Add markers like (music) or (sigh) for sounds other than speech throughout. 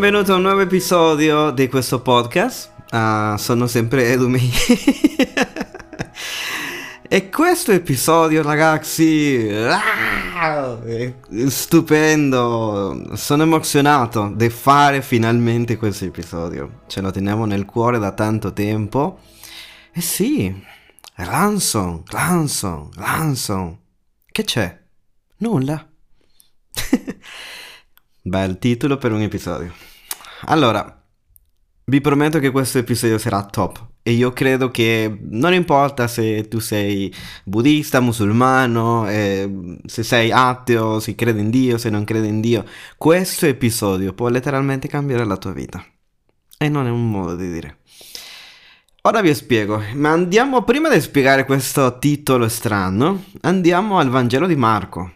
benvenuto a un nuovo episodio di questo podcast. Uh, sono sempre Edumi. (laughs) e questo episodio, ragazzi, ah, è stupendo. Sono emozionato di fare finalmente questo episodio. Ce lo teniamo nel cuore da tanto tempo. E sì, Ransom, Ransom, Ransom. Che c'è? Nulla. (laughs) Bel titolo per un episodio. Allora, vi prometto che questo episodio sarà top. E io credo che non importa se tu sei buddista, musulmano, eh, se sei ateo, se credi in Dio, se non credi in Dio, questo episodio può letteralmente cambiare la tua vita. E non è un modo di dire. Ora vi spiego, ma andiamo prima di spiegare questo titolo strano, andiamo al Vangelo di Marco.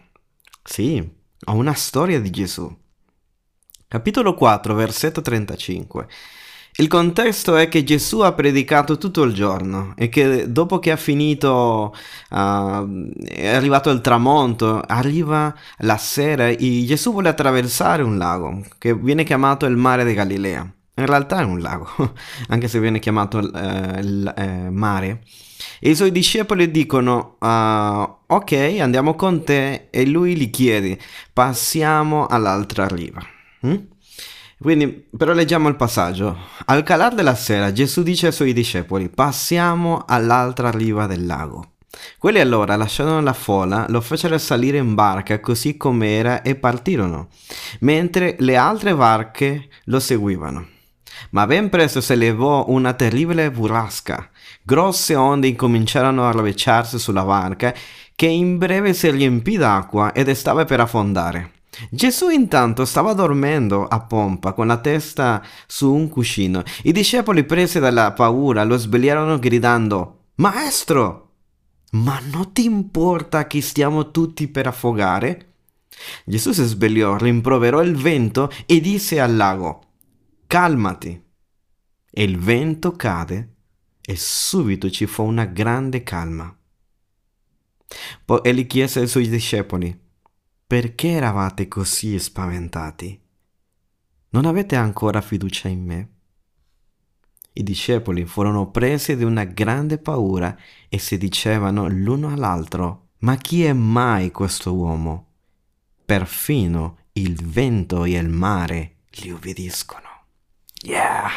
Sì, ho una storia di Gesù. Capitolo 4, versetto 35. Il contesto è che Gesù ha predicato tutto il giorno e che dopo che ha finito, uh, è arrivato il tramonto, arriva la sera e Gesù vuole attraversare un lago che viene chiamato il mare di Galilea. In realtà è un lago, (laughs) anche se viene chiamato uh, il uh, mare. E i suoi discepoli dicono, uh, ok, andiamo con te, e lui gli chiede, passiamo all'altra riva. Mm? Quindi, però leggiamo il passaggio. Al calar della sera Gesù dice ai suoi discepoli, passiamo all'altra riva del lago. Quelli allora lasciarono la folla, lo fecero salire in barca così com'era e partirono, mentre le altre barche lo seguivano. Ma ben presto si levò una terribile burrasca. Grosse onde incominciarono a rovesciarsi sulla barca, che in breve si riempì d'acqua ed stava per affondare. Gesù intanto stava dormendo a pompa con la testa su un cuscino. I discepoli presi dalla paura lo svegliarono gridando Maestro! Ma non ti importa che stiamo tutti per affogare? Gesù si svegliò, rimproverò il vento e disse al lago Calmati. E il vento cade e subito ci fu una grande calma. Poi egli chiese ai suoi discepoli perché eravate così spaventati? Non avete ancora fiducia in me? I discepoli furono presi di una grande paura e si dicevano l'uno all'altro, ma chi è mai questo uomo? Perfino il vento e il mare gli obbediscono. Yeah!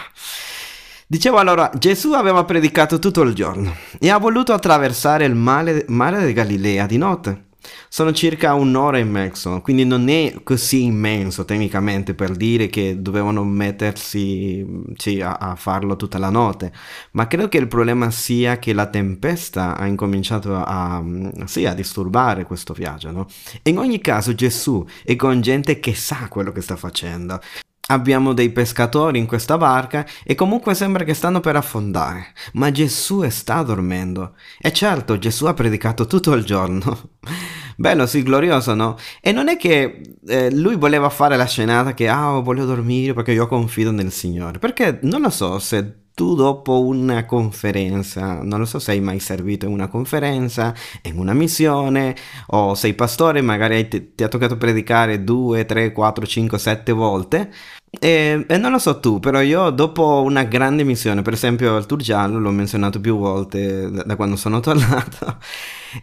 Dicevo allora, Gesù aveva predicato tutto il giorno e ha voluto attraversare il mare, mare di Galilea di notte. Sono circa un'ora e mezzo, quindi non è così immenso tecnicamente per dire che dovevano mettersi sì, a, a, farlo tutta la notte, ma credo che il problema sia che la tempesta ha incominciato a, sì, a disturbare questo viaggio. No? In ogni caso Gesù è con gente che sa quello che sta facendo. Abbiamo dei pescatori in questa barca e comunque sembra che stanno per affondare, ma Gesù sta dormendo. E certo, Gesù ha predicato tutto il giorno. (laughs) Bello, sì, glorioso, no? E non è che eh, lui voleva fare la scenata che, ah, voglio dormire perché io confido nel Signore. Perché non lo so se tu dopo una conferenza, non lo so se hai mai servito in una conferenza, in una missione, o sei pastore, magari ti, ti ha toccato predicare due, tre, quattro, cinque, sette volte. E, e, non lo so tu, però io dopo una grande missione, per esempio il tour giallo, l'ho menzionato più volte da, da quando sono (laughs) tornato,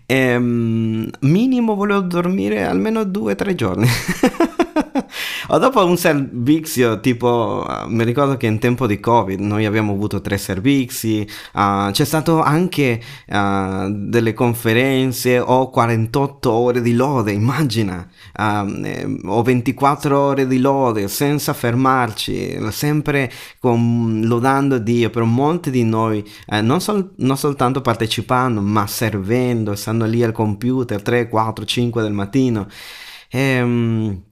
e, um, minimo volevo dormire almeno due o tre giorni. (laughs) o dopo un servizio, tipo, uh, mi ricordo che in tempo di Covid noi abbiamo avuto tre servizi, uh, c'è stato anche uh, delle conferenze o 48 ore di lode, immagina, eh, o 24 ore di lode senza fermarci, sempre con, lodando Dio, per molti di noi, eh, non, sol- non soltanto partecipando, ma servendo, stando lì al computer 3, 4, 5 del mattino. E, um,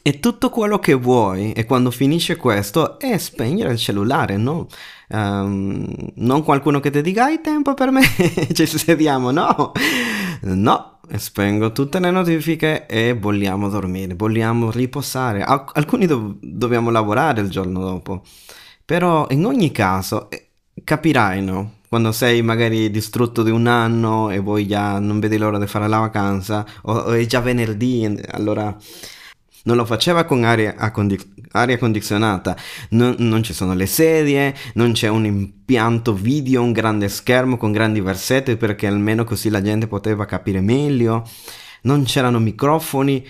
e tutto quello che vuoi, e quando finisce questo, è spegnere il cellulare, no? Um, non qualcuno che ti dica hai tempo per me, (laughs) ci sediamo, no? No, spengo tutte le notifiche e vogliamo dormire, vogliamo riposare. Alcuni do- dobbiamo lavorare il giorno dopo, però in ogni caso eh, capirai, no? Quando sei magari distrutto di un anno e poi già non vedi l'ora di fare la vacanza, o, o è già venerdì, allora non lo faceva con aria, condi- aria condizionata, non, non ci sono le sedie, non c'è un impianto video, un grande schermo con grandi versetti perché almeno così la gente poteva capire meglio, non c'erano microfoni,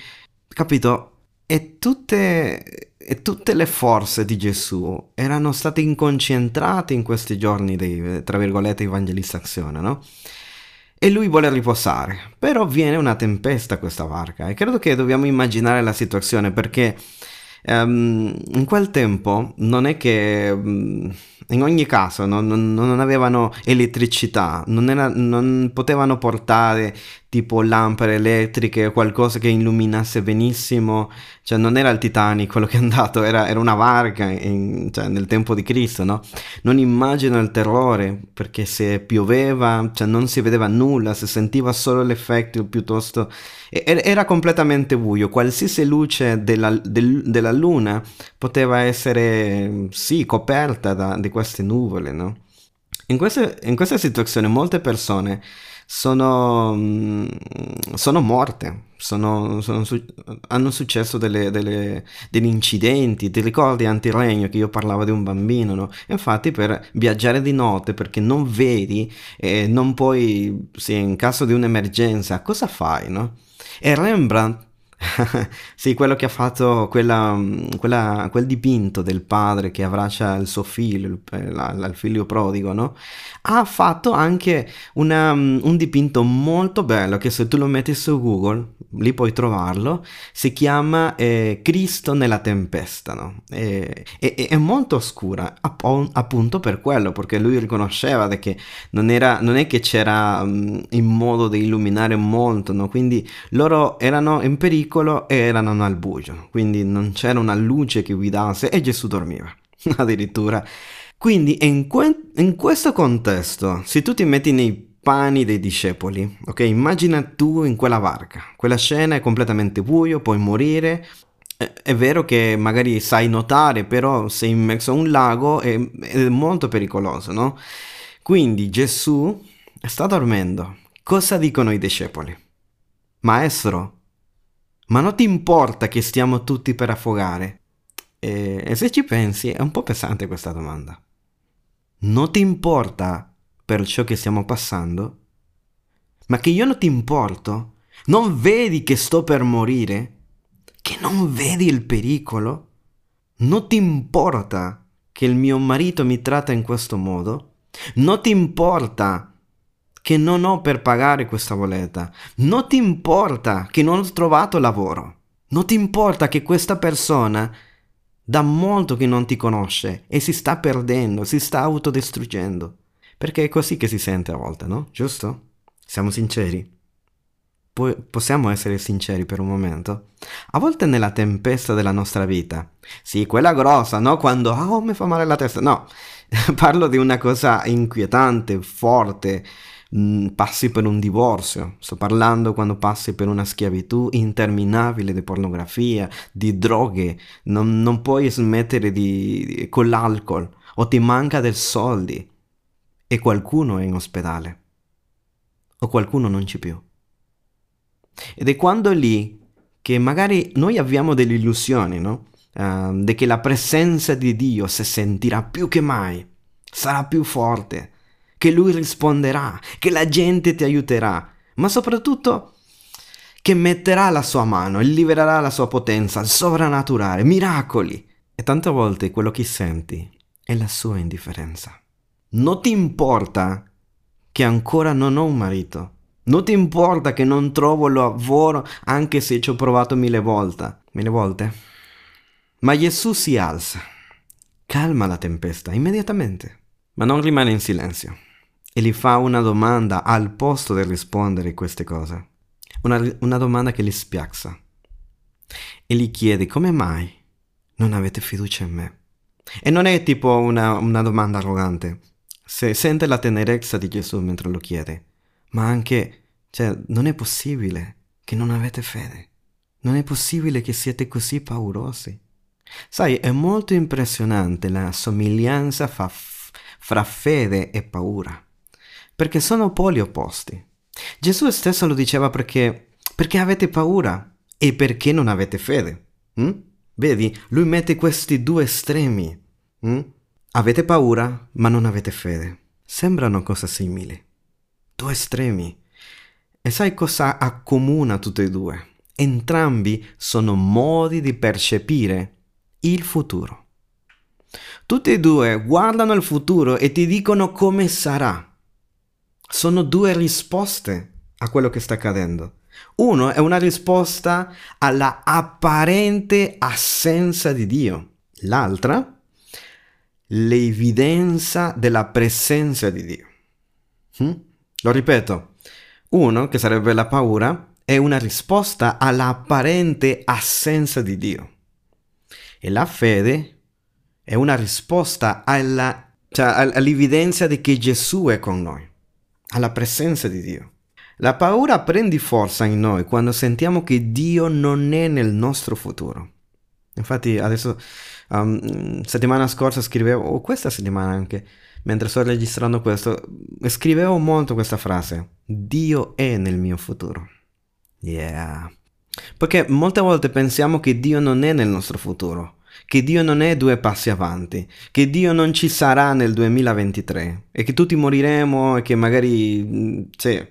capito? E tutte, e tutte le forze di Gesù erano state inconcentrate in questi giorni di, tra virgolette, evangelizzazione, no? E lui vuole riposare. Però viene una tempesta questa barca e credo che dobbiamo immaginare la situazione perché um, in quel tempo non è che um, in ogni caso non, non, non avevano elettricità, non, era, non, potevano portare tipo lampade elettriche o qualcosa che illuminasse benissimo, cioè non era il Titanic quello che è andato, era, era una barca in, cioè, nel tempo di Cristo, no? Non immagino il terrore perché se pioveva, cioè non si vedeva nulla, si sentiva solo l'effetto piuttosto... Era completamente buio, qualsiasi luce della, del, della luna poteva essere, sì, coperta da, di queste nuvole, no? In, queste, in questa situazione molte persone sono, mm, sono morte, sono, sono, hanno successo delle, delle, degli incidenti, ti ricordi antiregno che io parlavo di un bambino, no? Infatti per viaggiare di notte perché non vedi e non puoi, sì, in caso di un'emergenza, cosa fai, no? E Rembrandt (laughs) sì, quello che ha fatto quella, quella, quel dipinto del padre che abbraccia il suo figlio, il, il figlio prodigo, no? Ha fatto anche una, un dipinto molto bello che se tu lo metti su Google, lì puoi trovarlo, si chiama eh, Cristo nella tempesta, no? E, e, è molto oscura, appunto per quello, perché lui riconosceva che non, era, non è che c'era um, in modo di illuminare molto, no? Quindi loro erano in pericolo piccolo e erano al buio, quindi non c'era una luce che guidasse e Gesù dormiva, (laughs) addirittura. Quindi in, que- in questo contesto, se tu ti metti nei panni dei discepoli, ok? Immagina tu in quella barca, quella scena è completamente buio, puoi morire, è vero che magari sai nuotare, però sei in mezzo a un lago e è molto pericoloso, no? Quindi Gesù sta dormendo. Cosa dicono i discepoli? Maestro, ma non ti importa che stiamo tutti per affogare? E, e se ci pensi è un po' pesante questa domanda. Non ti importa per ciò che stiamo passando? Ma che io non ti importo? Non vedi che sto per morire? Che non vedi il pericolo? Non ti importa che il mio marito mi tratta in questo modo? Non ti importa che non ho per pagare questa bolletta. Non ti importa che non ho trovato lavoro. Non ti importa che questa persona da molto che non ti conosce e si sta perdendo, si sta autodistruggendo. Perché è così che si sente a volte, no? Giusto? Siamo sinceri? Pu- possiamo essere sinceri per un momento? A volte nella tempesta della nostra vita, sì, quella grossa, no? Quando, oh, mi fa male la testa, no, (laughs) parlo di una cosa inquietante, forte, Mm, passi per un divorzio, sto parlando quando passi per una schiavitù interminabile di pornografia, di droghe, non, non puoi smettere di, con l'alcol o ti manca del soldi e qualcuno è in ospedale o qualcuno non c'è più. Ed è quando lì che magari noi abbiamo delle illusioni, no? Uh, di che la presenza di Dio si sentirà più che mai, sarà più forte, che lui risponderà, che la gente ti aiuterà, ma soprattutto che metterà la sua mano e libererà la sua potenza, sovrannaturale, miracoli. E tante volte quello che senti è la sua indifferenza. Non ti importa che ancora non ho un marito. Non ti importa che non trovo lavoro anche se ci ho provato mille volte. Mille volte. Ma Gesù si alza, calma la tempesta immediatamente, ma non rimane in silenzio e gli fa una domanda al posto di rispondere queste cose. Una, una domanda che li spiazza. E gli chiede come mai non avete fiducia in me. E non è tipo una, una domanda arrogante. Se sente la tenerezza di Gesù mentre lo chiede, ma anche, cioè, non è possibile che non avete fede. Non è possibile che siete così paurosi. Sai, è molto impressionante la somiglianza fra, fra fede e paura perché sono poli opposti. Gesù stesso lo diceva perché, perché avete paura e perché non avete fede. Mm? Vedi, lui mette questi due estremi. Mm? Avete paura, ma non avete fede. Sembrano cose simili. Due estremi. E sai cosa accomuna tutti e due? Entrambi sono modi di percepire il futuro. Tutti e due guardano il futuro e ti dicono come sarà. Sono due risposte a quello che sta accadendo. Uno è una risposta alla apparente assenza di Dio. L'altra, l'evidenza della presenza di Dio. Hm? Lo ripeto, uno, che sarebbe la paura, è una risposta all'apparente assenza di Dio. E la fede è una risposta alla, cioè, all'evidenza di che Gesù è con noi, alla presenza di Dio. La paura prende forza in noi quando sentiamo che Dio non è nel nostro futuro. Infatti adesso, um, settimana scorsa scrivevo, o questa settimana anche, mentre sto registrando questo, scrivevo molto questa frase. Dio è nel mio futuro. Yeah. Perché molte volte pensiamo che Dio non è nel nostro futuro, che Dio non è due passi avanti, che Dio non ci sarà nel 2023 e che tutti moriremo e che magari, cioè,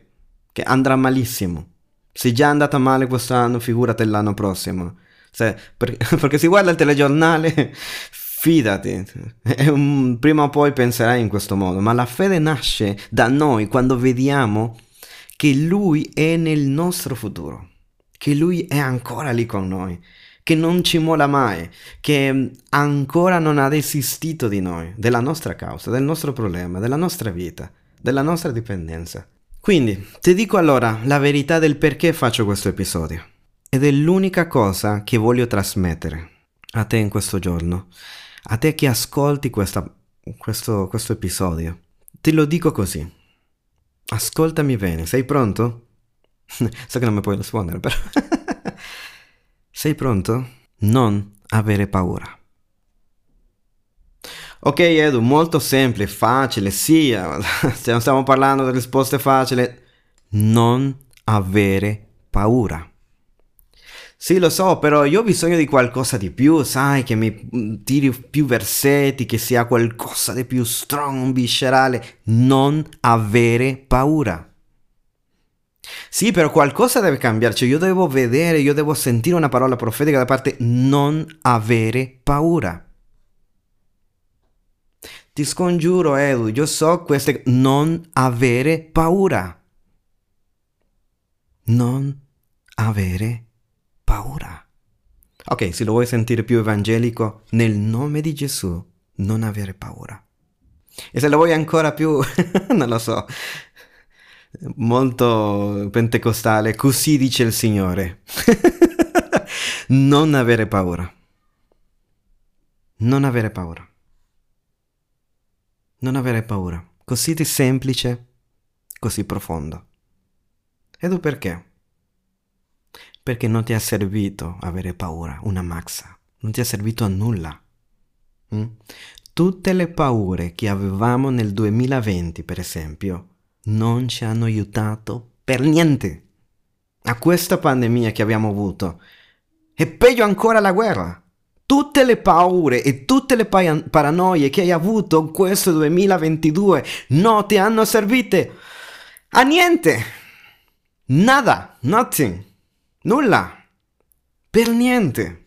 che andrà malissimo. Se è già andata male quest'anno, figurate l'anno prossimo. Se, per, (laughs) perché si guarda il telegiornale, (laughs) fidati, un, prima o poi penserai in questo modo, ma la fede nasce da noi quando vediamo che Lui è nel nostro futuro, che Lui è ancora lì con noi, che non ci mola mai, che ancora non ha desistito di noi, della nostra causa, del nostro problema, della nostra vita, della nostra dipendenza. Quindi, ti dico allora la verità del perché faccio questo episodio. Ed è l'unica cosa che voglio trasmettere a te in questo giorno, a te che ascolti questa, questo, questo episodio. Te lo dico così. Ascoltami bene, sei pronto? (laughs) so che non mi puoi rispondere, però... (laughs) sei pronto? Non avere paura. Ok Edu, molto semplice, facile, sì, (laughs) stiamo parlando di risposte facili. Non avere paura. Sì, lo so, però io ho bisogno di qualcosa di più, sai, che mi tiri più versetti, che sia qualcosa di più strong, viscerale. Non avere paura. Sì, però qualcosa deve cambiarci. Io devo vedere, io devo sentire una parola profetica da parte non avere paura. Ti scongiuro, Edu, io so queste... Non avere paura. Non avere paura. Ok, se lo vuoi sentire più evangelico, nel nome di Gesù, non avere paura. E se lo vuoi ancora più, (laughs) non lo so, molto pentecostale, così dice il Signore. (laughs) non avere paura. Non avere paura. Non avere paura. Così di semplice, così profondo. E tu perché? Perché non ti ha servito avere paura, una maxa. Non ti è servito a nulla. Mm? Tutte le paure che avevamo nel 2020, per esempio, non ci hanno aiutato per niente. A questa pandemia che abbiamo avuto. E peggio ancora la guerra tutte le paure e tutte le pa- paranoie che hai avuto in questo 2022 non ti hanno servite a niente. Nada, nothing, nulla, per niente.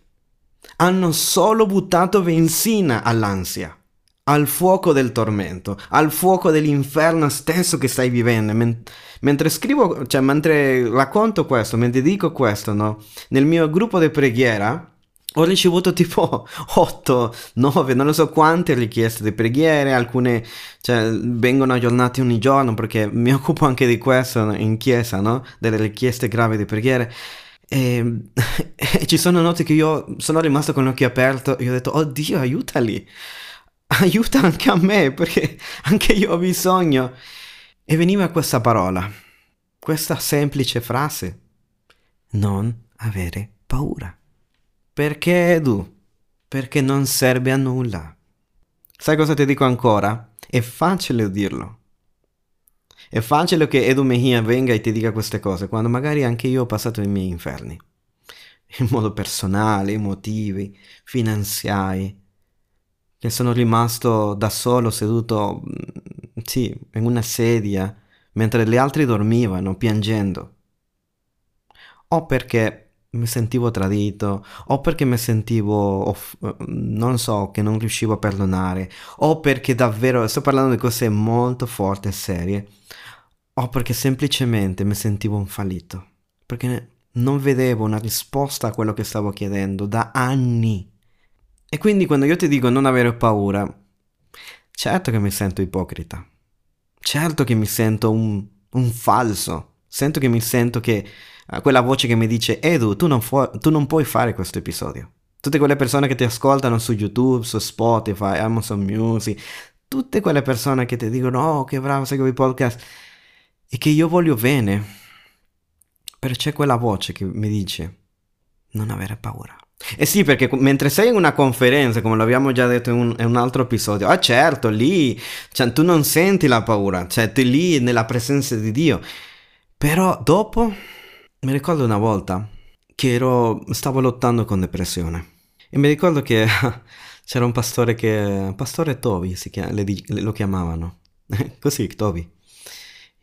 Hanno solo buttato benzina all'ansia, al fuoco del tormento, al fuoco dell'inferno stesso che stai vivendo. Men- mentre scrivo, cioè mentre racconto questo, mentre dico questo, no? Nel mio gruppo di preghiera, ho ricevuto tipo (laughs) 8, 9, non lo so quante richieste di preghiere, alcune cioè, vengono aggiornate ogni giorno perché mi (laughs) occupo anche di questo in chiesa, no? Delle richieste gravi di preghiere. E, (laughs) e ci sono note che io sono rimasto con l'occhio aperto e ho detto, oh Dio, aiutali, (laughs) aiuta anche a me perché anche io ho bisogno. E veniva questa parola, questa semplice frase, non avere paura. Perché Edu? Perché non serve a nulla. Sai cosa ti dico ancora? È facile dirlo. È facile che Edu Mejia venga e ti dica queste cose, quando magari anche io ho passato i miei inferni. in modo personale, emotivi, finanziari, che sono rimasto da solo seduto, mm, sì, in una sedia, mentre gli altri dormivano, piangendo. O perché mi sentivo tradito, o perché mi sentivo, off- non so, che non riuscivo a perdonare, o perché davvero, sto parlando di cose molto forti e serie, o perché semplicemente mi sentivo un fallito, perché non vedevo una risposta a quello che stavo chiedendo da anni. E quindi quando io ti dico non avere paura, certo che mi sento ipocrita, certo che mi sento un, un falso, sento che mi sento che uh, quella voce che mi dice Edu, tu non, fu- tu non puoi fare questo episodio. Tutte quelle persone che ti ascoltano su YouTube, su Spotify, Amazon Music, tutte quelle persone che ti dicono oh che bravo, segui i podcast e che io voglio bene però c'è quella voce che mi dice non avere paura. Eh sì, perché mentre sei in una conferenza, come l'abbiamo già detto in un, in un altro episodio, ah certo, lì cioè, tu non senti la paura, cioè tu lì nella presenza di Dio. Però dopo, mi ricordo una volta che ero, stavo lottando con depressione e mi ricordo che (laughs) c'era un pastore che, pastore Toby chiama, le, lo chiamavano, (laughs) così Toby.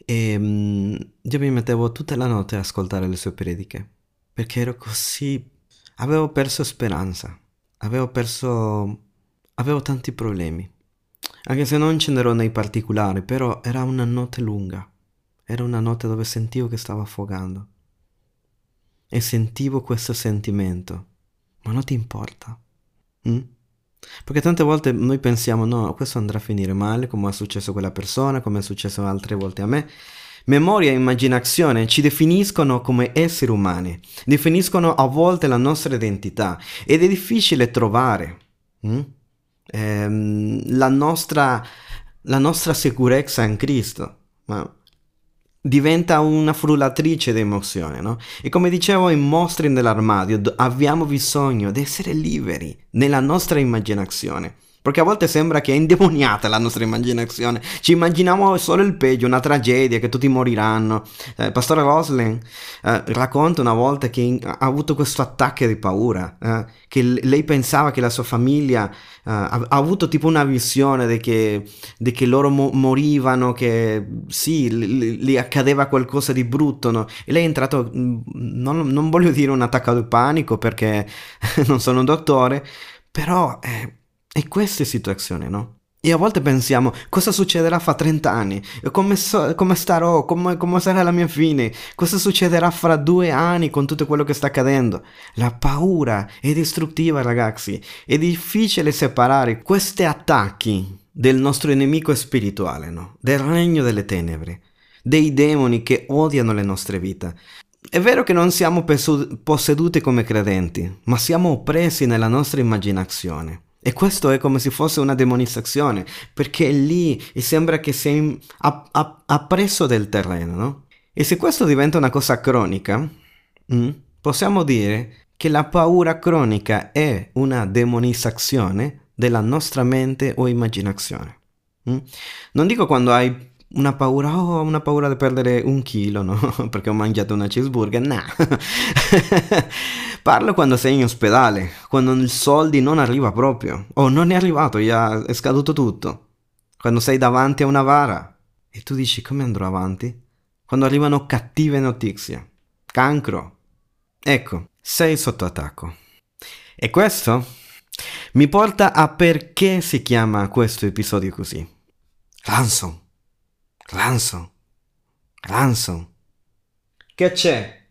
E um, io mi mettevo tutta la notte a ascoltare le sue prediche, perché ero così... avevo perso speranza, avevo perso... avevo tanti problemi. Anche se non scenderò nei particolari, però era una notte lunga. Era una notte dove sentivo che stavo affogando. E sentivo questo sentimento. Ma non ti importa? Mm? Perché tante volte noi pensiamo, no, questo andrà a finire male, come è successo a quella persona, come è successo altre volte a me. Memoria e immaginazione ci definiscono come esseri umani, definiscono a volte la nostra identità ed è difficile trovare hm? ehm, la, nostra, la nostra sicurezza in Cristo. Ma diventa una frullatrice di emozioni, no? E come dicevo in Mostri nell'armadio, abbiamo bisogno di essere liberi nella nostra immaginazione. Perché a volte sembra che è indemoniata la nostra immaginazione. Ci immaginiamo solo il peggio, una tragedia, che tutti moriranno. Eh, Pastore Roslin eh, racconta una volta che in, ha avuto questo attacco di paura, eh, che l- lei pensava che la sua famiglia eh, ha, ha, avuto tipo una visione di che, di che loro mo- morivano, che sì, gli accadeva qualcosa di brutto, no? E lei è entrato, mm, non, non voglio dire un attacco di panico perché (laughs) non sono un dottore, però... Eh, e queste situazioni, no? E a volte pensiamo, cosa succederà fra 30 anni? Come, so, come starò? Come, come, sarà la mia fine? Cosa succederà fra due anni con tutto quello che sta accadendo? La paura è distruttiva, ragazzi. È difficile separare questi attacchi del nostro nemico spirituale, no? Del regno delle tenebre, dei demoni che odiano le nostre vite. È vero che non siamo posseduti come credenti, ma siamo oppressi nella nostra immaginazione. E questo è come se fosse una demonizzazione, perché è lì e sembra che sei appresso del terreno, no? E se questo diventa una cosa cronica, mm, possiamo dire che la paura cronica è una demonizzazione della nostra mente o immaginazione. Mm? Non dico quando hai una paura, oh, una paura di perdere un chilo, no? (laughs) Perché ho mangiato una cheeseburger, no. (laughs) Parlo quando sei in ospedale, quando il soldi non arriva proprio, o non è arrivato, ya è scaduto tutto. Quando sei davanti a una vara e tu dici come andrò avanti? Quando arrivano cattive notizie, cancro. Ecco, sei sotto attacco. E questo mi porta a perché si chiama questo episodio così. Ransom. Ransom. Ransom. Che c'è?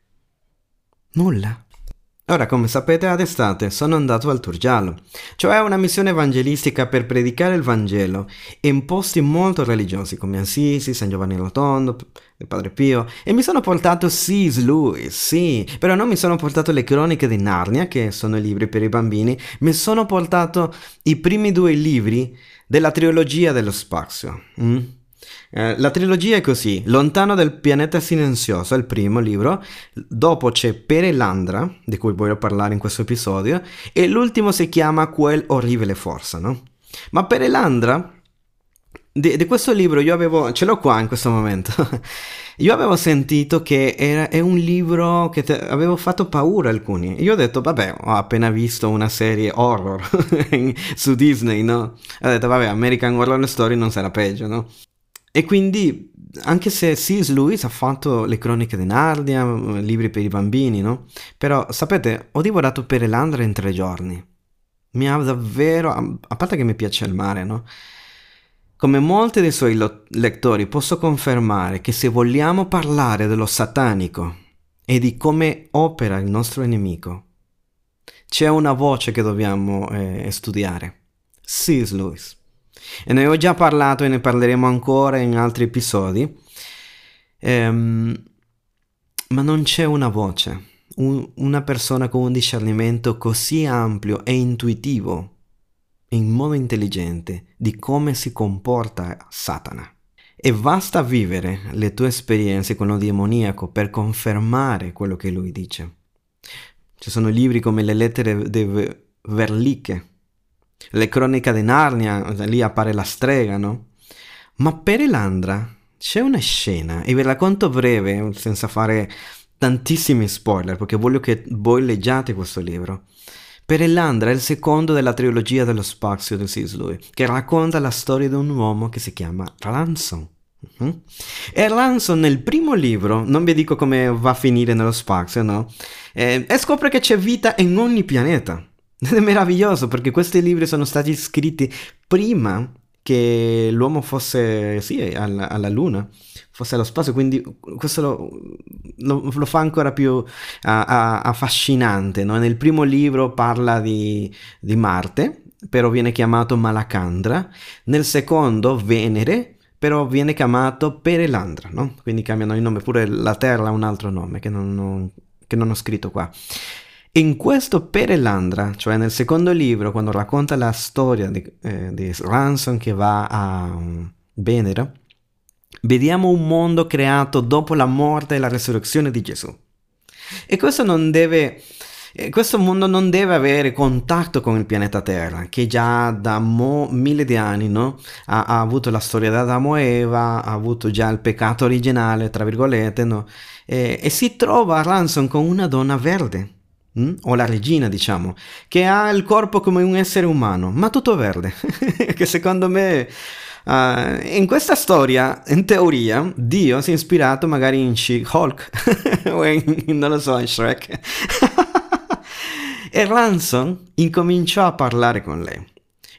Nulla. Ora, come sapete, ad estate sono andato al Tour Giallo, cioè una missione evangelistica per predicare il Vangelo in posti molto religiosi come Assisi, San Giovanni Rotondo, il Padre Pio, e mi sono portato C.S. Lewis, sì, però non mi sono portato le croniche di Narnia, che sono i libri per i bambini, mi sono portato i primi due libri della trilogia dello spazio. Mm? Eh, la trilogia è così: Lontano dal pianeta silenzioso è il primo libro, dopo c'è Perelandra, di cui voglio parlare in questo episodio, e l'ultimo si chiama Quel orribile forza, no? Ma Perelandra di, di, questo libro io avevo, ce l'ho qua in questo momento, (laughs) io avevo sentito che era, è un libro che te, avevo fatto paura a alcuni. Io ho detto, vabbè, ho appena visto una serie horror (laughs) su Disney, no? Ho detto, vabbè, American Horror Story non sarà peggio, no? E quindi, anche se C.S. Lewis ha fatto le croniche di Narnia, libri per i bambini, no? Però, sapete, ho divorato per Elandra in tre giorni. Mi ha davvero, a parte che mi piace il mare, no? Come molti dei suoi lettori posso confermare che se vogliamo parlare dello satanico e di come opera il nostro nemico, c'è una voce che dobbiamo eh, studiare. C.S. Lewis. E ne ho già parlato e ne parleremo ancora in altri episodi. Ehm, ma non c'è una voce, un, una persona con un discernimento così ampio e intuitivo in modo intelligente di come si comporta Satana. E basta vivere le tue esperienze con lo demoniaco per confermare quello che lui dice. Ci sono libri come le lettere di Verliche, le croniche di Narnia, lì appare la strega, no? Ma per Elandra c'è una scena, e vi racconto breve, senza fare tantissimi spoiler, perché voglio che voi leggiate questo libro. Per Elandra è il secondo della trilogia dello spazio di Sisley, che racconta la storia di un uomo che si chiama Ransom. Uh-huh. E Ransom nel primo libro, non vi dico come va a finire nello spazio, no? Eh, e scopre che c'è vita in ogni pianeta. Ed è meraviglioso perché questi libri sono stati scritti prima che l'uomo fosse, sì, alla, alla Luna fosse allo spazio, quindi questo lo, lo, lo fa ancora più uh, affascinante. No? Nel primo libro parla di, di Marte, però viene chiamato Malacandra, nel secondo Venere, però viene chiamato Perelandra, no? quindi cambiano il nome, pure la Terra ha un altro nome che non ho, che non ho scritto qua. In questo Perelandra, cioè nel secondo libro, quando racconta la storia di, eh, di Ransom che va a um, Venere, Vediamo un mondo creato dopo la morte e la resurrezione di Gesù. E questo non deve questo mondo non deve avere contatto con il pianeta Terra, che già da mo, mille di anni no? ha, ha, avuto la storia di Adamo e Eva, ha avuto già il peccato originale, tra virgolette, no? e, e, si trova Ransom con una donna verde, hm? o la regina diciamo, che ha il corpo come un essere umano, ma tutto verde, (laughs) che secondo me Uh, in questa storia, in teoria, Dio si è ispirato magari in She-Hulk (laughs) o in, non lo so, in Shrek. (laughs) e Ransom incominciò a parlare con lei.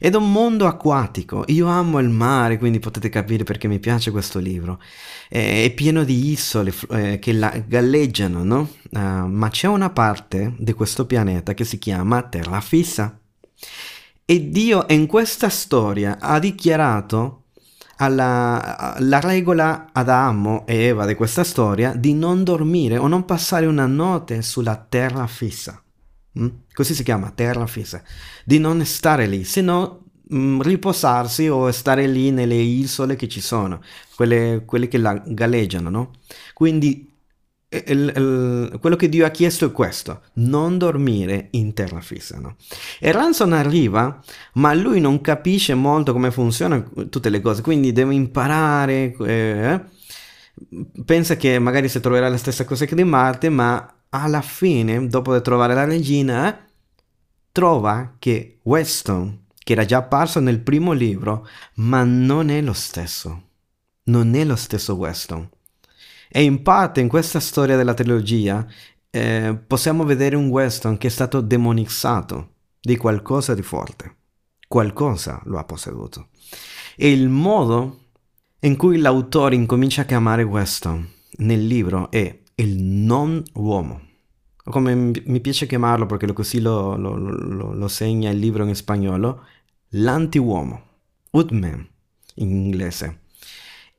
Ed è un mondo acquatico. Io amo il mare, quindi potete capire perché mi piace questo libro. È pieno di isole eh, che galleggiano, no? Uh, ma c'è una parte di questo pianeta che si chiama Terra Fissa. E Dio in questa storia ha dichiarato alla, la regola ad Adamo e Eva di questa storia di non dormire o non passare una notte sulla terra fissa. Mm? Così si chiama terra fissa. Di non stare lì, se no mm, riposarsi o stare lì nelle isole che ci sono, quelle, quelle che la galleggiano, no? Quindi il, il, quello che Dio ha chiesto è questo, non dormire in terra fissa. No? E Ransom arriva, ma lui non capisce molto come funzionano tutte le cose, quindi deve imparare, eh, pensa che magari si troverà la stessa cosa che di Marte, ma alla fine, dopo di trovare la regina, trova che Weston, che era già apparso nel primo libro, ma non è lo stesso. Non è lo stesso Weston. E in parte in questa storia della trilogia eh, possiamo vedere un Weston che è stato demonizzato di qualcosa di forte. Qualcosa lo ha posseduto. E il modo in cui l'autore incomincia a chiamare Weston nel libro è il non uomo. Come mi piace chiamarlo perché così lo, lo, lo, lo segna il libro in spagnolo, l'anti-uomo, Woodman in inglese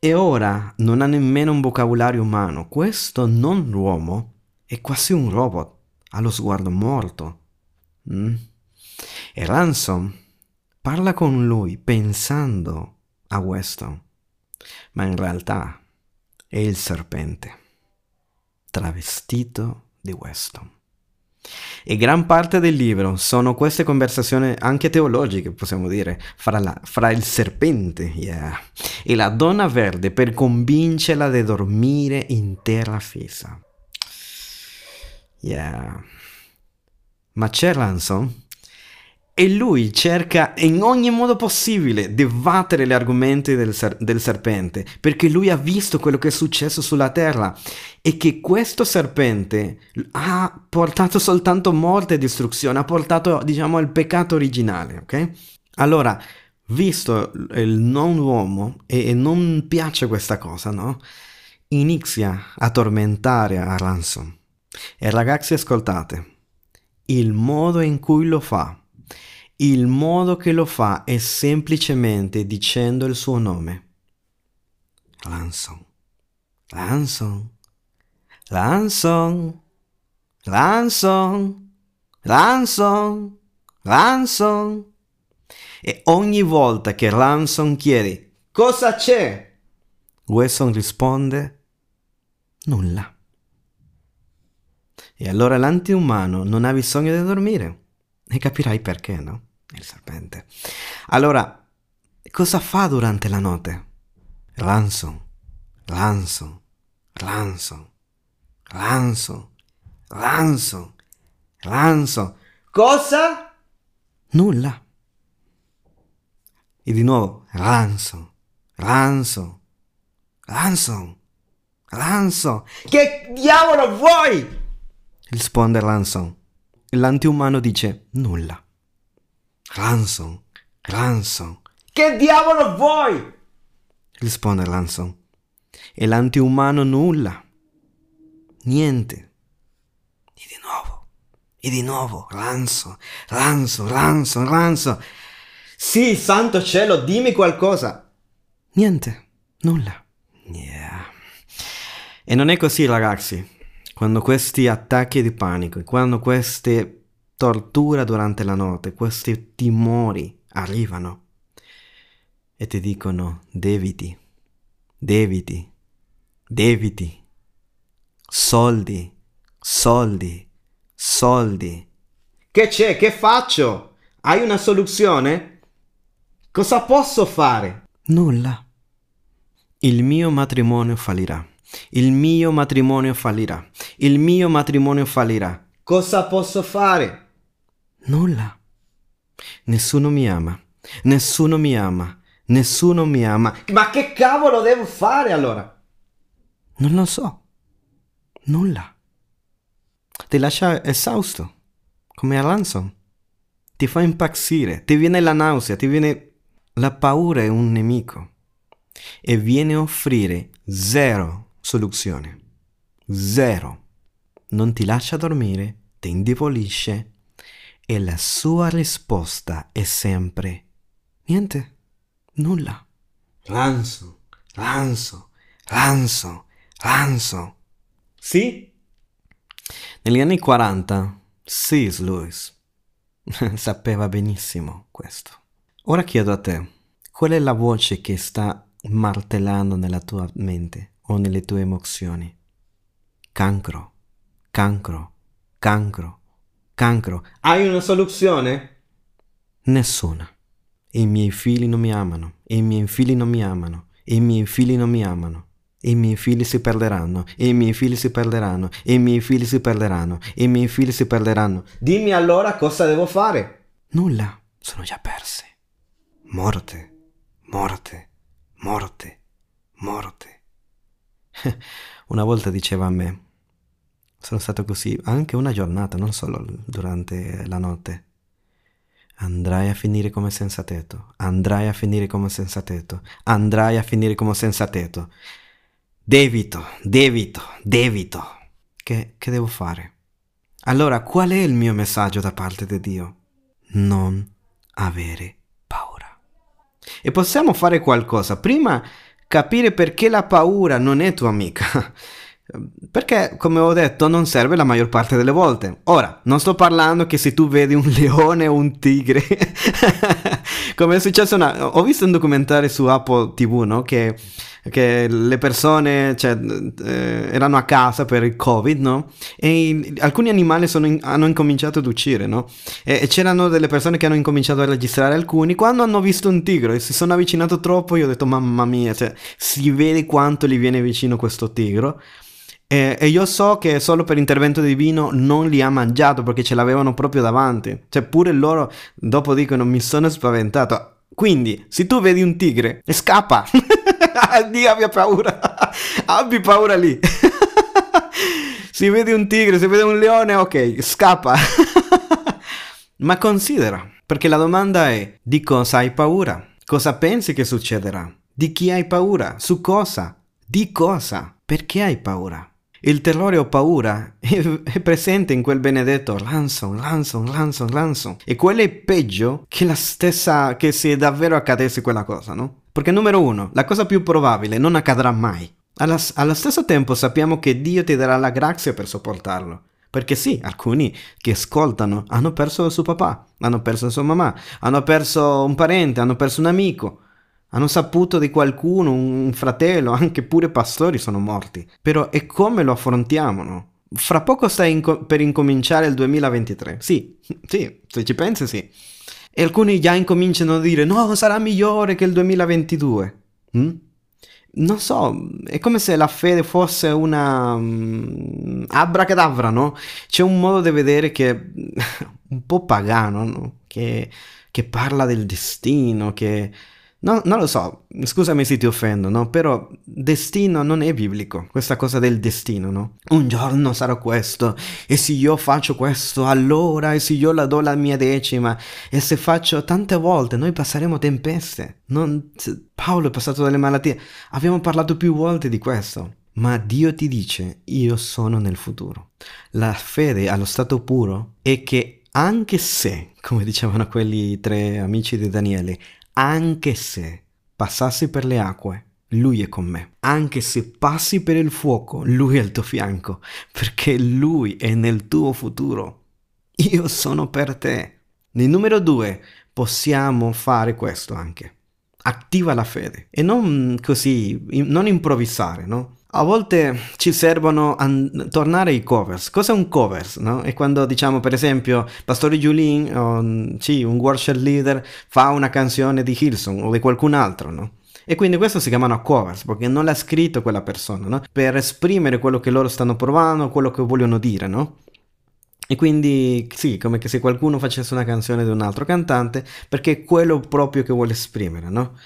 e ora non ha nemmeno un vocabolario umano. Questo non uomo è quasi un robot, ha lo sguardo morto. Mm? E Ransom parla con lui pensando a Weston, ma in realtà è il serpente, travestito di Weston. E gran parte del libro sono queste conversazioni anche teologiche, possiamo dire, fra, la, fra il serpente yeah, e la donna verde per convincerla di dormire in terra fissa. Yeah. Ma c'è Ransom e lui cerca in ogni modo possibile di battere gli argomenti del, ser- del, serpente, perché lui ha visto quello che è successo sulla terra e che questo serpente ha portato soltanto morte e distruzione, ha portato, diciamo, il peccato originale, ok? Allora, visto il non uomo e, e non piace questa cosa, no? Inizia a tormentare a Ransom. E ragazzi, ascoltate, il modo in cui lo fa il modo che lo fa è semplicemente dicendo il suo nome. Lanson, Lanson, Lanson, Lanson, Lanson, Lanson. E ogni volta che Lanson chiede cosa c'è, Wesson risponde nulla. E allora l'antiumano non ha bisogno di dormire. E capirai perché, no? il serpente. Allora, cosa fa durante la notte? Ransom, ransom, ransom, ransom, ransom, ransom. Cosa? Nulla. E di nuovo, ransom, ransom, ransom, ransom. Che diavolo vuoi? Risponde Ransom. L'antiumano dice nulla. Ransom, Ransom. Che diavolo vuoi? risponde Ransom. E l'antiumano nulla. Niente. E di nuovo, e di nuovo, Ransom, Ransom, Ransom, Ransom. Sì, santo cielo, dimmi qualcosa. Niente, nulla. Yeah. E non è così, ragazzi. Quando questi attacchi di panico, quando queste tortura durante la notte, questi timori arrivano e ti dicono debiti, debiti, debiti, soldi, soldi, soldi. Che c'è? Che faccio? Hai una soluzione? Cosa posso fare? Nulla. Il mio matrimonio fallirà. Il mio matrimonio fallirà. Il mio matrimonio fallirà. Cosa posso fare? Nulla. Nessuno mi ama. Nessuno mi ama. Nessuno mi ama. Ma che cavolo devo fare allora? Non lo so. Nulla. Ti lascia esausto, come a Ransom. Ti fa impazzire, ti viene la nausea, ti viene... La paura è un nemico e viene a offrire zero soluzione. Zero. Non ti lascia dormire, ti indebolisce, e la sua risposta è sempre niente, nulla. Ranzo, ranzo, ranzo, ranzo. Sì? Negli anni 40, C.S. Lewis (laughs) sapeva benissimo questo. Ora chiedo a te, qual è la voce che sta martellando nella tua mente o nelle tue emozioni? Cancro, cancro, cancro cancro. Hai una soluzione? Nessuna. I miei figli non mi amano, i miei figli non mi amano, i miei figli non mi amano. I miei figli si perderanno, i miei figli si perderanno, i miei figli si perderanno, i miei figli si perderanno. Dimmi allora cosa devo fare. Nulla, sono già perse. Morte, morte, morte, morte. (laughs) Una volta diceva a me, sono stato così anche una giornata, non solo durante la notte. Andrai a finire come senza tetto, andrai a finire come senza tetto, andrai a finire come senza tetto. Debito, debito, debito. Che, che devo fare? Allora, qual è il mio messaggio da parte di Dio? Non avere paura. E possiamo fare qualcosa. Prima capire perché la paura non è tua amica Perché, come ho detto, non serve la maggior parte delle volte. Ora, non sto parlando che se tu vedi un (laughs) leone o un tigre, (laughs) come è successo una... Ho visto un documentario su Apple TV, no? Che che le persone cioè, eh, erano a casa per il covid, no? E in, alcuni animali in, hanno incominciato ad uscire, no? E, e, c'erano delle persone che hanno incominciato a registrare alcuni. Quando hanno visto un tigre e si sono avvicinato troppo, io ho detto, mamma mia, cioè, si vede quanto gli viene vicino questo tigro. E, e, io so che solo per intervento divino non li ha mangiato perché ce l'avevano proprio davanti. Cioè, pure loro dopo dicono: Mi sono spaventato. Quindi, se tu vedi un tigre, scappa. (laughs) Dio abbia paura. (laughs) Abbi paura lì. (laughs) si vede un tigre, si vede un leone, ok, scappa. Ma considera, perché la domanda è di cosa hai paura? Cosa pensi che succederà? Di chi hai paura? Su cosa? Di cosa? Perché hai paura? Il terrore o paura è, presente in quel benedetto Lanson, Lanson, Lanson, Lanson. E quello è peggio che la stessa, che se davvero accadesse quella cosa, no? Perché numero uno, la cosa più probabile non accadrà mai. Alla, allo stesso tempo sappiamo che Dio ti darà la grazia per sopportarlo. Perché sì, alcuni che ascoltano hanno perso il suo papà, hanno perso la sua mamma, hanno perso un parente, hanno perso un amico, hanno saputo di qualcuno, un fratello, (laughs) anche pure pastori sono morti. Però è come lo affrontiamo, no? Fra poco stai inco- per incominciare il 2023. Sì, (laughs) sì, se ci pensi sì. E alcuni già incominciano a dire no, sarà migliore che il 2022. Mm? Non so, è come se la fede fosse una um, abracadabra, no? C'è un modo di vedere che (laughs) un po' pagano, no? Che, che parla del destino, che No, non lo so, scusami se ti offendo, no? Però destino non è biblico, questa cosa del destino, no? Un giorno sarò questo, e se io faccio questo, allora, e se io la do la mia decima, e se faccio tante volte, noi passeremo tempeste. Non... Paolo è passato dalle malattie, abbiamo parlato più volte di questo. Ma Dio ti dice, io sono nel futuro. La fede allo stato puro è che anche se, come dicevano quelli tre amici di Daniele, anche se passassi per le acque, lui è con me. Anche se passi per il fuoco, lui è al tuo fianco, perché lui è nel tuo futuro. Io sono per te. Nel numero due, possiamo fare questo anche. Attiva la fede e non così, non improvvisare, no? A volte ci servono an- tornare ai covers. Cos'è un covers? No? È quando diciamo per esempio Pastore Giulin, o, sì, un worship leader, fa una canzone di Hilson o di qualcun altro, no? E quindi questo si chiamano covers perché non l'ha scritto quella persona, no? Per esprimere quello che loro stanno provando, quello che vogliono dire, no? E quindi sì, come se qualcuno facesse una canzone di un altro cantante perché è quello proprio che vuole esprimere, no?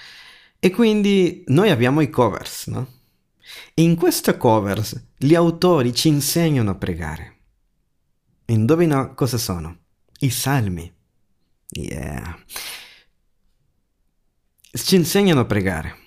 E quindi noi abbiamo i covers, no? In queste covers gli autori ci insegnano a pregare. Indovina cosa sono? I salmi. Yeah. Ci insegnano a pregare.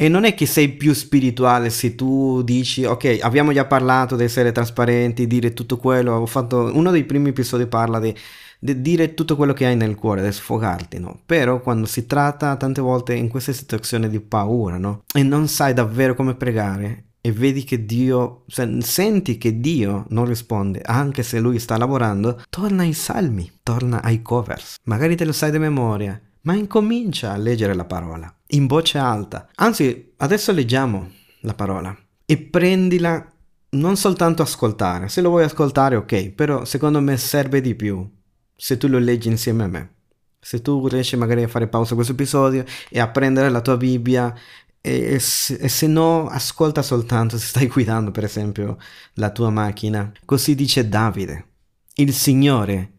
E non è che sei più spirituale se tu dici, ok, abbiamo già parlato di essere trasparenti, dire tutto quello, fatto, uno dei primi episodi parla di di dire tutto quello che hai nel cuore, di sfogarti, no? Però quando si tratta tante volte in queste situazioni di paura, no? E non sai davvero come pregare e vedi che Dio, cioè, senti che Dio non risponde, anche se Lui sta lavorando, torna ai salmi, torna ai covers. Magari te lo sai di memoria, ma incomincia a leggere la parola in voce alta. Anzi, adesso leggiamo la parola e prendila non soltanto ascoltare. Se lo vuoi ascoltare, ok, però secondo me serve di più se tu lo leggi insieme a me. Se tu riesci magari a fare pausa a questo episodio e a prendere la tua Bibbia e, e, se, e, se, no ascolta soltanto se stai guidando per esempio la tua macchina. Così dice Davide, il Signore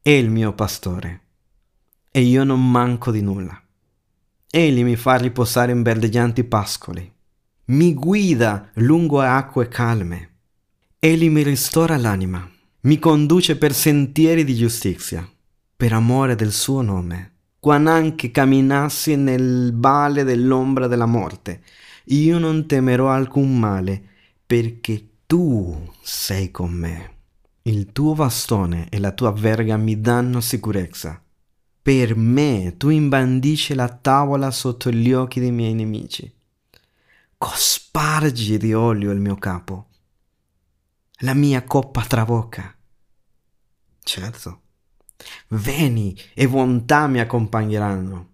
è il mio pastore e io non manco di nulla. Egli mi fa riposare in verdeggianti pascoli, mi guida lungo acque calme, egli mi ristora l'anima mi conduce per sentieri di giustizia, per amore del suo nome. Quando anche camminassi nel vale dell'ombra della morte, io non temerò alcun male, perché tu sei con me. Il tuo bastone e la tua verga mi danno sicurezza. Per me tu imbandisci la tavola sotto gli occhi dei miei nemici. Cospargi di olio il mio capo la mia coppa trabocca. Certo. Veni e bontà mi accompagneranno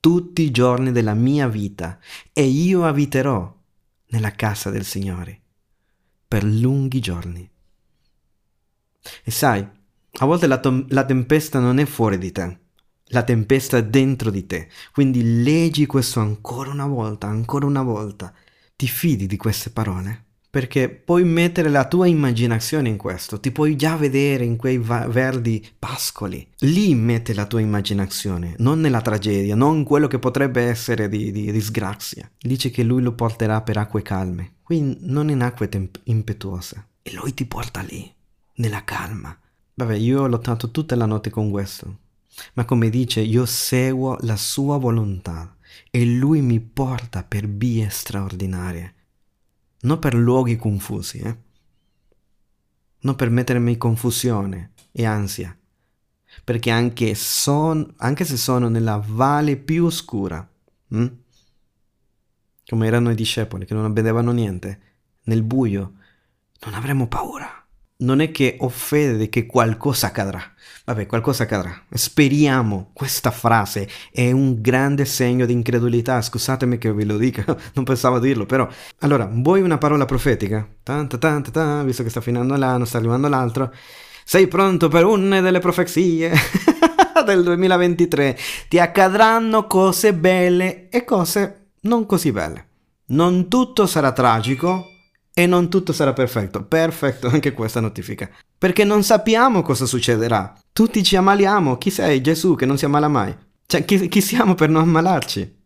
tutti i giorni della mia vita e io abiterò nella casa del Signore per lunghi giorni. E sai, a volte la, to- la tempesta non è fuori di te, la tempesta è dentro di te. Quindi leggi questo ancora una volta, ancora una volta. Ti fidi di queste parole? Perché puoi mettere la tua immaginazione in questo, ti puoi già vedere in quei va- verdi pascoli. Lì mette la tua immaginazione, non nella tragedia, non in quello che potrebbe essere di, di disgrazia. Dice che lui lo porterà per acque calme, qui non in acque temp- impetuose. E lui ti porta lì, nella calma. Vabbè, io ho lottato tutta la notte con questo. Ma come dice, io seguo la sua volontà e lui mi porta per vie straordinarie, non per luoghi confusi, eh? non per mettermi confusione e ansia, perché anche, son, anche se sono nella valle più oscura, hm? come erano i discepoli che non vedevano niente, nel buio, non avremo paura non è che ho fede che qualcosa accadrà. Vabbè, qualcosa accadrà. Speriamo. Questa frase è un grande segno di incredulità. Scusatemi che ve lo dica, (laughs) non pensavo a dirlo, però. Allora, vuoi una parola profetica? Tanta, tanta, tanta, visto che sta finendo l'anno, sta arrivando l'altro. Sei pronto per una delle profezie (laughs) del 2023? Ti accadranno cose belle e cose non così belle. Non tutto sarà tragico, e non tutto sarà perfetto. Perfetto anche questa notifica. Perché non sappiamo cosa succederà. Tutti ci ammaliamo. Chi sei Gesù che non si ammala mai? Cioè, chi, chi siamo per non ammalarci?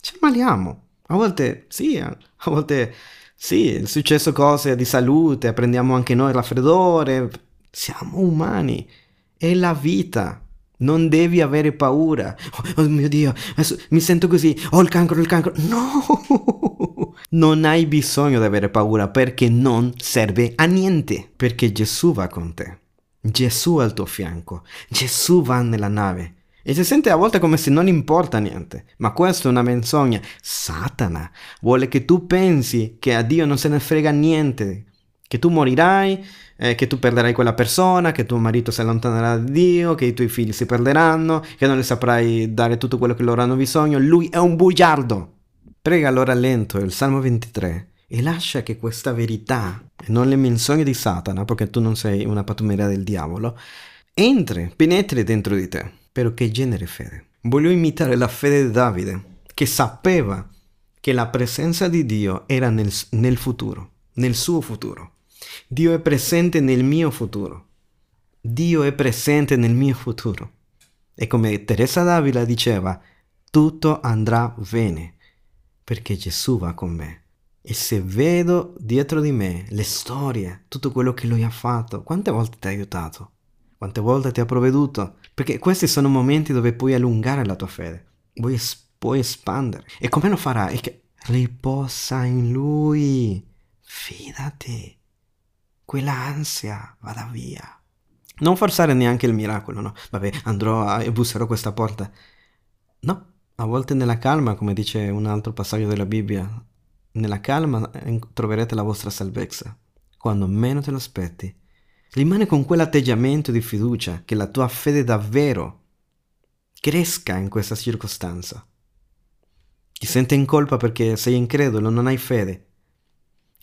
Ci ammaliamo. A volte sì, a volte sì, è successo cose di salute, prendiamo anche noi raffreddore. Siamo umani. È la vita. Non devi avere paura. Oh, oh mio Dio, mi sento così. Ho il cancro, il cancro. No! Non hai bisogno di avere paura perché non serve a niente. Perché Gesù va con te. Gesù è al tuo fianco. Gesù va nella nave. E si sente a volte come se non importa niente. Ma questa è una menzogna. Satana vuole che tu pensi che a Dio non se ne frega niente. Che tu morirai eh, che tu perderai quella persona, che tuo marito si allontanerà da Dio, che i tuoi figli si perderanno, che non le saprai dare tutto quello che loro hanno bisogno. Lui è un bugiardo. Prega allora lento il Salmo 23 e lascia che questa verità, e non le menzogne di Satana, perché tu non sei una patumeria del diavolo, entri, penetri dentro di te. Però che genere fede? Voglio imitare la fede di Davide, che sapeva che la presenza di Dio era nel, nel futuro, nel suo futuro. Dio è presente nel mio futuro. Dio è presente nel mio futuro. E come Teresa Davila diceva, tutto andrà bene, perché Gesù va con me. E se vedo dietro di me le storie, tutto quello che lui ha fatto, quante volte ti ha aiutato? Quante volte ti ha provveduto? Perché questi sono momenti dove puoi allungare la tua fede, puoi, puoi espandere. E come lo farai? Che riposa in lui, fidati quella ansia vada via. Non forzare neanche il miracolo, no? Vabbè, andrò e busserò questa porta. No, a volte nella calma, come dice un altro passaggio della Bibbia, nella calma troverete la vostra salvezza, quando meno te lo aspetti. Rimane con quell'atteggiamento di fiducia che la tua fede davvero cresca in questa circostanza. Ti sente in colpa perché sei incredulo, non hai fede.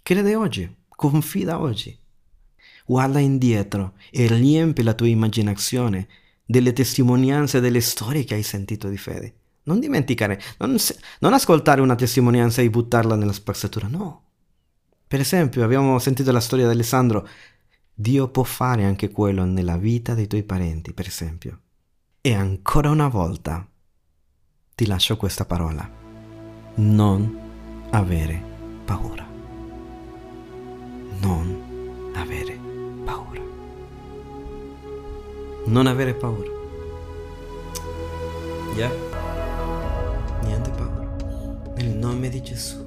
Crede oggi, confida oggi. Guarda indietro e riempi la tua immaginazione delle testimonianze e delle storie che hai sentito di fede. Non dimenticare, non, non ascoltare una testimonianza e buttarla nella spazzatura, no. Per esempio, abbiamo sentito la storia di Alessandro. Dio può fare anche quello nella vita dei tuoi parenti, per esempio. E ancora una volta ti lascio questa parola. Non avere paura. Non avere paura. Non avere paura. Yeah. Niente paura. Nel nome di Gesù.